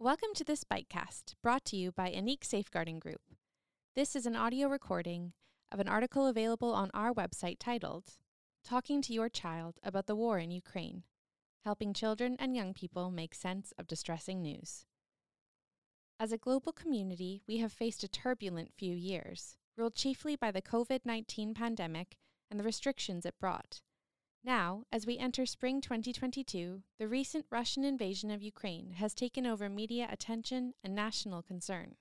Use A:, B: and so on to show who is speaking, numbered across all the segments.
A: Welcome to this Bitecast, brought to you by Ineqe Safeguarding Group. This is an audio recording of an article available on our website titled Talking to Your Child About the War in Ukraine Helping Children and Young People Make Sense of Distressing News. As a global community, we have faced a turbulent few years, ruled chiefly by the COVID 19 pandemic and the restrictions it brought. Now, as we enter spring 2022, the recent Russian invasion of Ukraine has taken over media attention and national concern.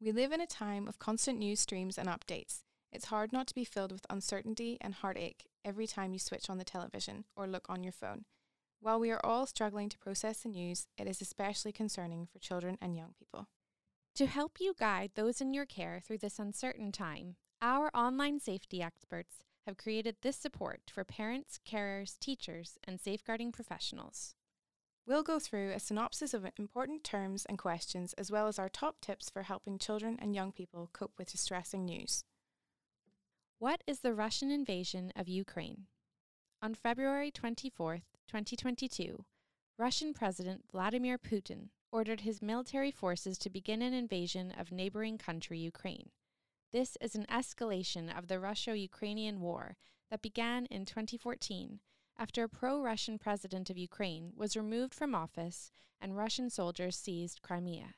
B: We live in a time of constant news streams and updates. It's hard not to be filled with uncertainty and heartache every time you switch on the television or look on your phone. While we are all struggling to process the news, it is especially concerning for children and young people.
A: To help you guide those in your care through this uncertain time, our online safety experts have created this support for parents, carers, teachers, and safeguarding professionals.
B: We'll go through a synopsis of important terms and questions, as well as our top tips for helping children and young people cope with distressing news.
A: What is the Russian invasion of Ukraine? On February 24, 2022, Russian President Vladimir Putin ordered his military forces to begin an invasion of neighboring country Ukraine. This is an escalation of the Russo Ukrainian War that began in 2014 after a pro Russian president of Ukraine was removed from office and Russian soldiers seized Crimea.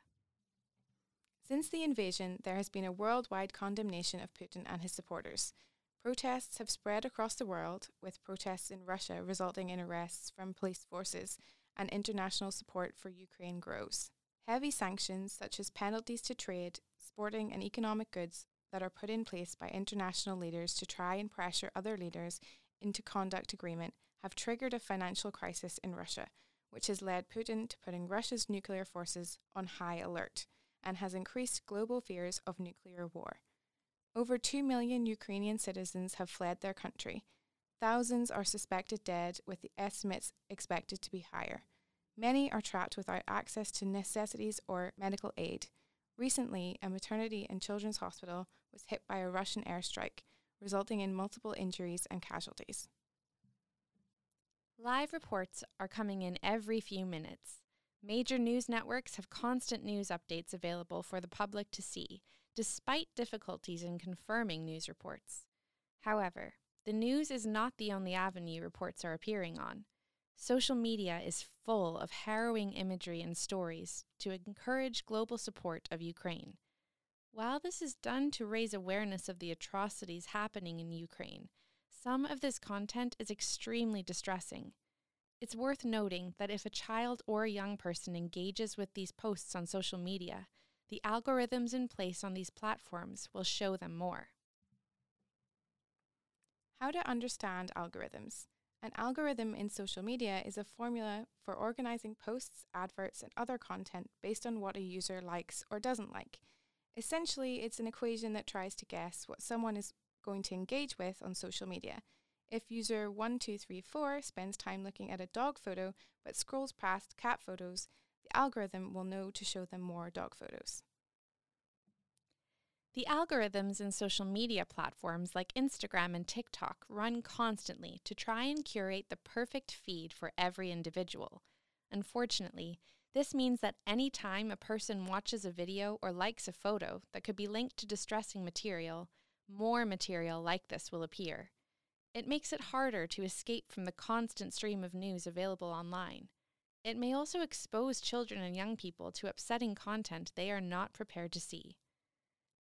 B: Since the invasion, there has been a worldwide condemnation of Putin and his supporters. Protests have spread across the world, with protests in Russia resulting in arrests from police forces, and international support for Ukraine grows. Heavy sanctions, such as penalties to trade, sporting, and economic goods, that are put in place by international leaders to try and pressure other leaders into conduct agreement have triggered a financial crisis in Russia, which has led Putin to putting Russia's nuclear forces on high alert and has increased global fears of nuclear war. Over 2 million Ukrainian citizens have fled their country. Thousands are suspected dead, with the estimates expected to be higher. Many are trapped without access to necessities or medical aid. Recently, a maternity and children's hospital was hit by a Russian airstrike, resulting in multiple injuries and casualties.
A: Live reports are coming in every few minutes. Major news networks have constant news updates available for the public to see, despite difficulties in confirming news reports. However, the news is not the only avenue reports are appearing on. Social media is full of harrowing imagery and stories to encourage global support of Ukraine. While this is done to raise awareness of the atrocities happening in Ukraine, some of this content is extremely distressing. It's worth noting that if a child or a young person engages with these posts on social media, the algorithms in place on these platforms will show them more.
B: How to understand algorithms. An algorithm in social media is a formula for organizing posts, adverts, and other content based on what a user likes or doesn't like. Essentially, it's an equation that tries to guess what someone is going to engage with on social media. If user 1234 spends time looking at a dog photo but scrolls past cat photos, the algorithm will know to show them more dog photos.
A: The algorithms in social media platforms like Instagram and TikTok run constantly to try and curate the perfect feed for every individual. Unfortunately, this means that any time a person watches a video or likes a photo that could be linked to distressing material, more material like this will appear. It makes it harder to escape from the constant stream of news available online. It may also expose children and young people to upsetting content they are not prepared to see.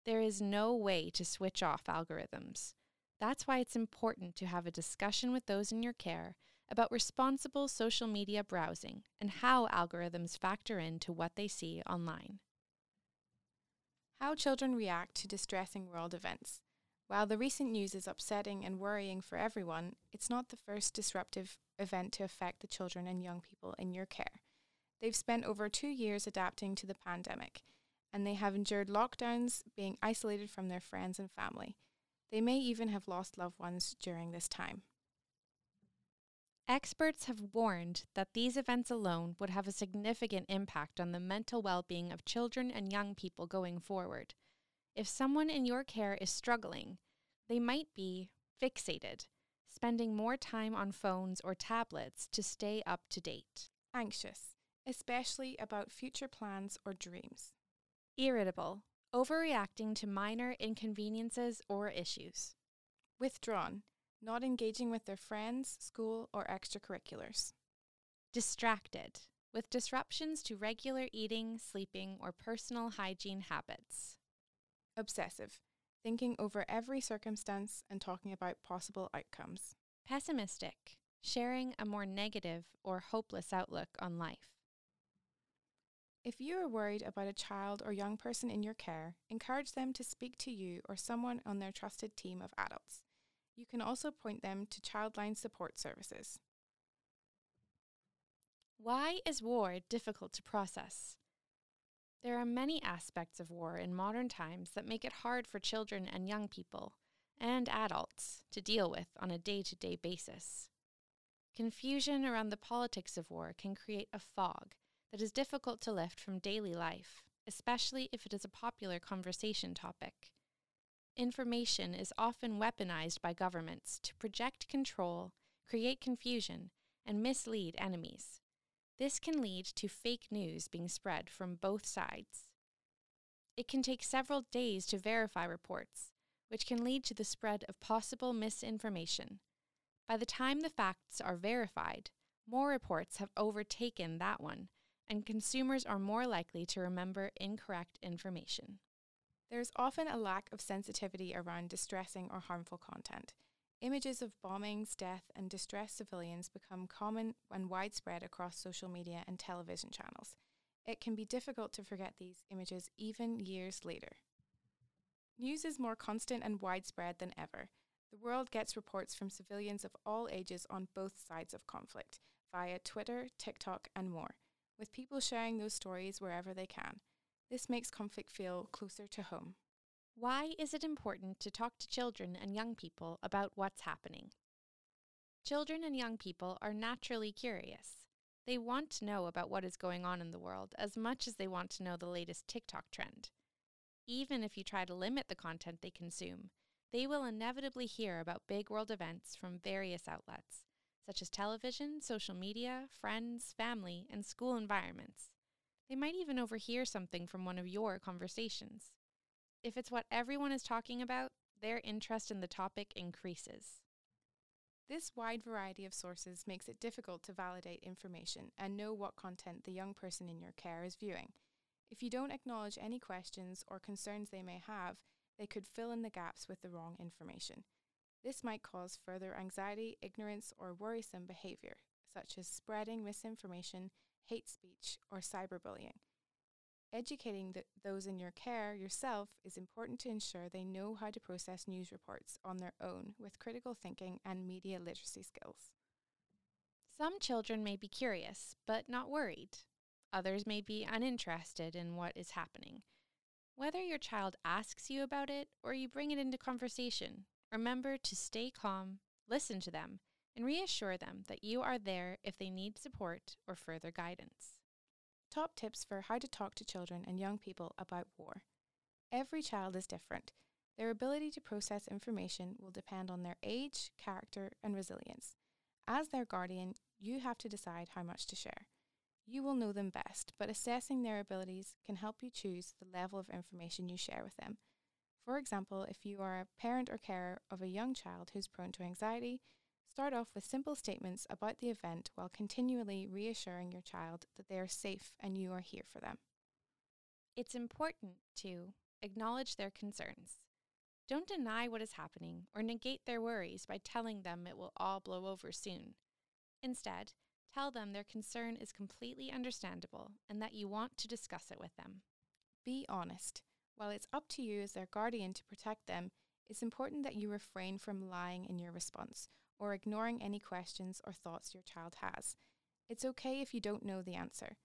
A: There is no way to switch off algorithms. That's why it's important to have a discussion with those in your care about responsible social media browsing and how algorithms factor into what they see online.
B: How children react to distressing world events. While the recent news is upsetting and worrying for everyone, it's not the first disruptive event to affect the children and young people in your care. They've spent over two years adapting to the pandemic, and they have endured lockdowns, being isolated from their friends and family. They may even have lost loved ones during this time.
A: Experts have warned that these events alone would have a significant impact on the mental well being of children and young people going forward. If someone in your care is struggling, they might be fixated, spending more time on phones or tablets to stay up to date.
B: Anxious. especially about future plans or dreams.
A: Irritable, overreacting to minor inconveniences or issues.
B: Withdrawn, not engaging with their friends, school, or extracurriculars.
A: Distracted, with disruptions to regular eating, sleeping, or personal hygiene habits.
B: Obsessive, thinking over every circumstance and talking about possible outcomes.
A: Pessimistic, sharing a more negative or hopeless outlook on life.
B: If you are worried about a child or young person in your care, encourage them to speak to you or someone on their trusted team of adults. You can also point them to Childline support services.
A: Why is war difficult to process? There are many aspects of war in modern times that make it hard for children and young people and adults to deal with on a day to day basis. Confusion around the politics of war can create a fog that is difficult to lift from daily life, especially if it is a popular conversation topic. Information is often weaponized by governments to project control, create confusion, and mislead enemies. This can lead to fake news being spread from both sides. It can take several days to verify reports, which can lead to the spread of possible misinformation. By the time the facts are verified, more reports have overtaken that one, and consumers are more likely to remember incorrect information.
B: There's often a lack of sensitivity around distressing or harmful content. Images of bombings, death, and distressed civilians become common and widespread across social media and television channels. It can be difficult to forget these images even years later. News is more constant and widespread than ever. The world gets reports from civilians of all ages on both sides of conflict via Twitter, TikTok, and more with people sharing those stories wherever they can. This makes conflict feel closer to home.
A: Why is it important to talk to children and young people about what's happening? Children and young people are naturally curious. They want to know about what is going on in the world as much as they want to know the latest TikTok trend. Even if you try to limit the content they consume, they will inevitably hear about big world events from various outlets, such as television, social media, friends, family, and school environments. They might even overhear something from one of your conversations. If it's what everyone is talking about, their interest in the topic increases.
B: This wide variety of sources makes it difficult to validate information and know what content the young person in your care is viewing. If you don't acknowledge any questions or concerns they may have, they could fill in the gaps with the wrong information. This might cause further anxiety, ignorance, or worrisome behavior, such as spreading misinformation, hate speech, or cyberbullying. Educating those in your care yourself is important to ensure they know how to process news reports on their own with critical thinking and media literacy skills.
A: Some children may be curious, but not worried. Others may be uninterested in what is happening. Whether your child asks you about it or you bring it into conversation, Remember to stay calm, listen to them, and reassure them that you are there if they need support or further guidance.
B: Top tips for how to talk to children and young people about war. Every child is different. Their ability to process information will depend on their age, character, and resilience. As their guardian, you have to decide how much to share. You will know them best, but assessing their abilities can help you choose the level of information you share with them. For example, if you are a parent or carer of a young child who's prone to anxiety, start off with simple statements about the event while continually reassuring your child that they are safe and you are here for them.
A: It's important to acknowledge their concerns. Don't deny what is happening or negate their worries by telling them it will all blow over soon. Instead, tell them their concern is completely understandable and that you want to discuss it with them.
B: Be honest. While it's up to you as their guardian to protect them, it's important that you refrain from lying in your response or ignoring any questions or thoughts your child has. It's okay if you don't know the answer.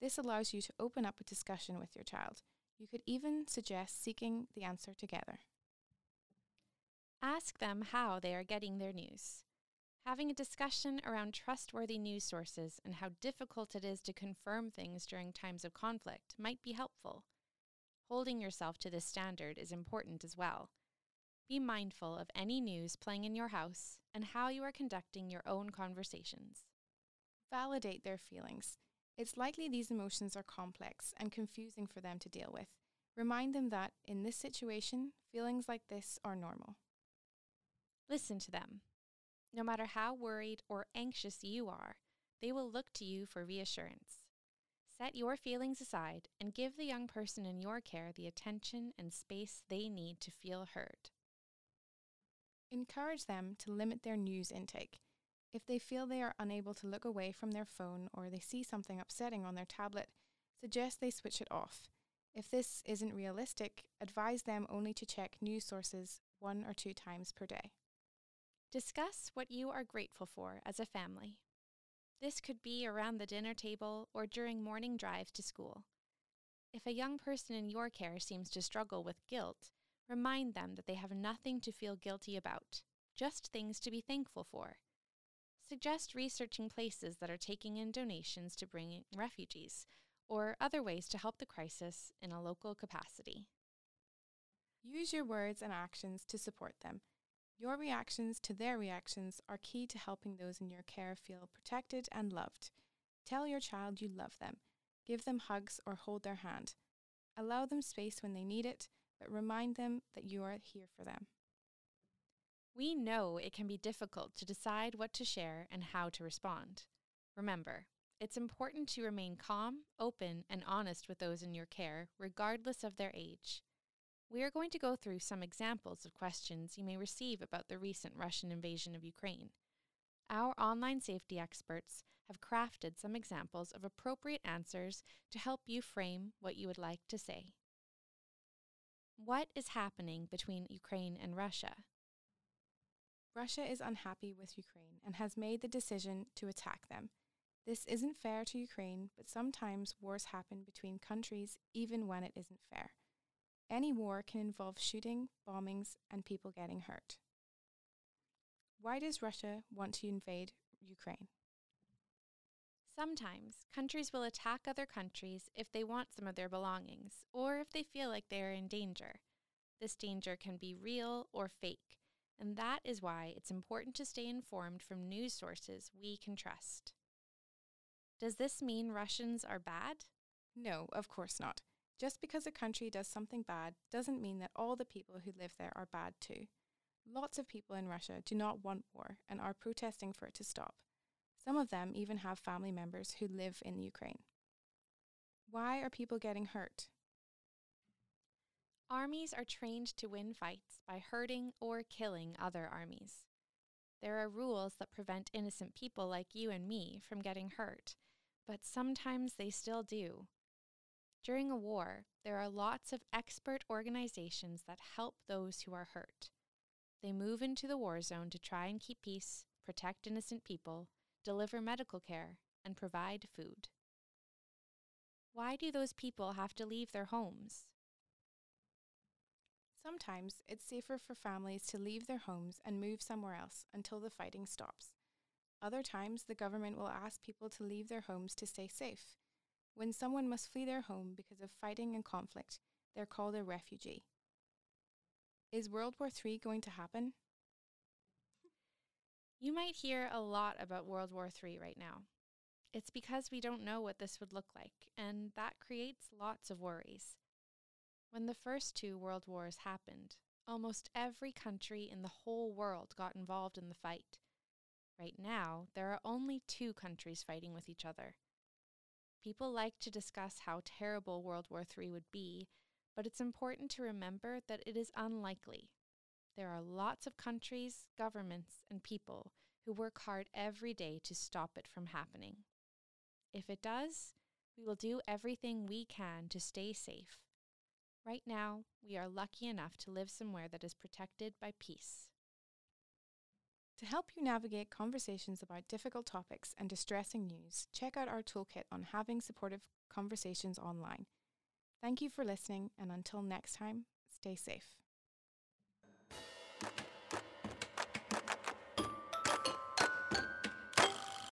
B: This allows you to open up a discussion with your child. You could even suggest seeking the answer together.
A: Ask them how they are getting their news. Having a discussion around trustworthy news sources and how difficult it is to confirm things during times of conflict might be helpful. Holding yourself to this standard is important as well. Be mindful of any news playing in your house and how you are conducting your own conversations.
B: Validate their feelings. It's likely these emotions are complex and confusing for them to deal with. Remind them that, in this situation, feelings like this are normal.
A: Listen to them. No matter how worried or anxious you are, they will look to you for reassurance. Set your feelings aside and give the young person in your care the attention and space they need to feel heard.
B: Encourage them to limit their news intake. If they feel they are unable to look away from their phone or they see something upsetting on their tablet, suggest they switch it off. If this isn't realistic, advise them only to check news sources one or two times per day.
A: Discuss what you are grateful for as a family. This could be around the dinner table or during morning drives to school. If a young person in your care seems to struggle with guilt, remind them that they have nothing to feel guilty about, just things to be thankful for. Suggest researching places that are taking in donations to bring in refugees or other ways to help the crisis in a local capacity.
B: Use your words and actions to support them your reactions to their reactions are key to helping those in your care feel protected and loved. Tell your child you love them. Give them hugs or hold their hand. Allow them space when they need it, but remind them that you are here for them.
A: We know it can be difficult to decide what to share and how to respond. Remember, it's important to remain calm, open, and honest with those in your care, regardless of their age. We are going to go through some examples of questions you may receive about the recent Russian invasion of Ukraine. Our online safety experts have crafted some examples of appropriate answers to help you frame what you would like to say. What is happening between Ukraine and Russia?
B: Russia is unhappy with Ukraine and has made the decision to attack them. This isn't fair to Ukraine, but sometimes wars happen between countries even when it isn't fair. Any war can involve shooting, bombings, and people getting hurt. Why does Russia want to invade Ukraine?
A: Sometimes countries will attack other countries if they want some of their belongings or if they feel like they are in danger. This danger can be real or fake, and that is why it's important to stay informed from news sources we can trust. Does this mean Russians are bad?
B: No, of course not. Just because a country does something bad doesn't mean that all the people who live there are bad too. Lots of people in Russia do not want war and are protesting for it to stop. Some of them even have family members who live in Ukraine. Why are people getting hurt?
A: Armies are trained to win fights by hurting or killing other armies. There are rules that prevent innocent people like you and me from getting hurt, but sometimes they still do. During a war, there are lots of expert organizations that help those who are hurt. They move into the war zone to try and keep peace, protect innocent people, deliver medical care, and provide food. Why do those people have to leave their homes?
B: Sometimes it's safer for families to leave their homes and move somewhere else until the fighting stops. Other times, the government will ask people to leave their homes to stay safe. When someone must flee their home because of fighting and conflict, they're called a refugee. Is World War III going to happen?
A: You might hear a lot about World War III right now. It's because we don't know what this would look like, and that creates lots of worries. When the first two world wars happened, almost every country in the whole world got involved in the fight. Right now, there are only two countries fighting with each other People like to discuss how terrible World War III would be, but it's important to remember that it is unlikely. There are lots of countries, governments, and people who work hard every day to stop it from happening. If it does, we will do everything we can to stay safe. Right now, we are lucky enough to live somewhere that is protected by peace.
B: To help you navigate conversations about difficult topics and distressing news, check out our toolkit on having supportive conversations online. Thank you for listening, and until next time, stay safe.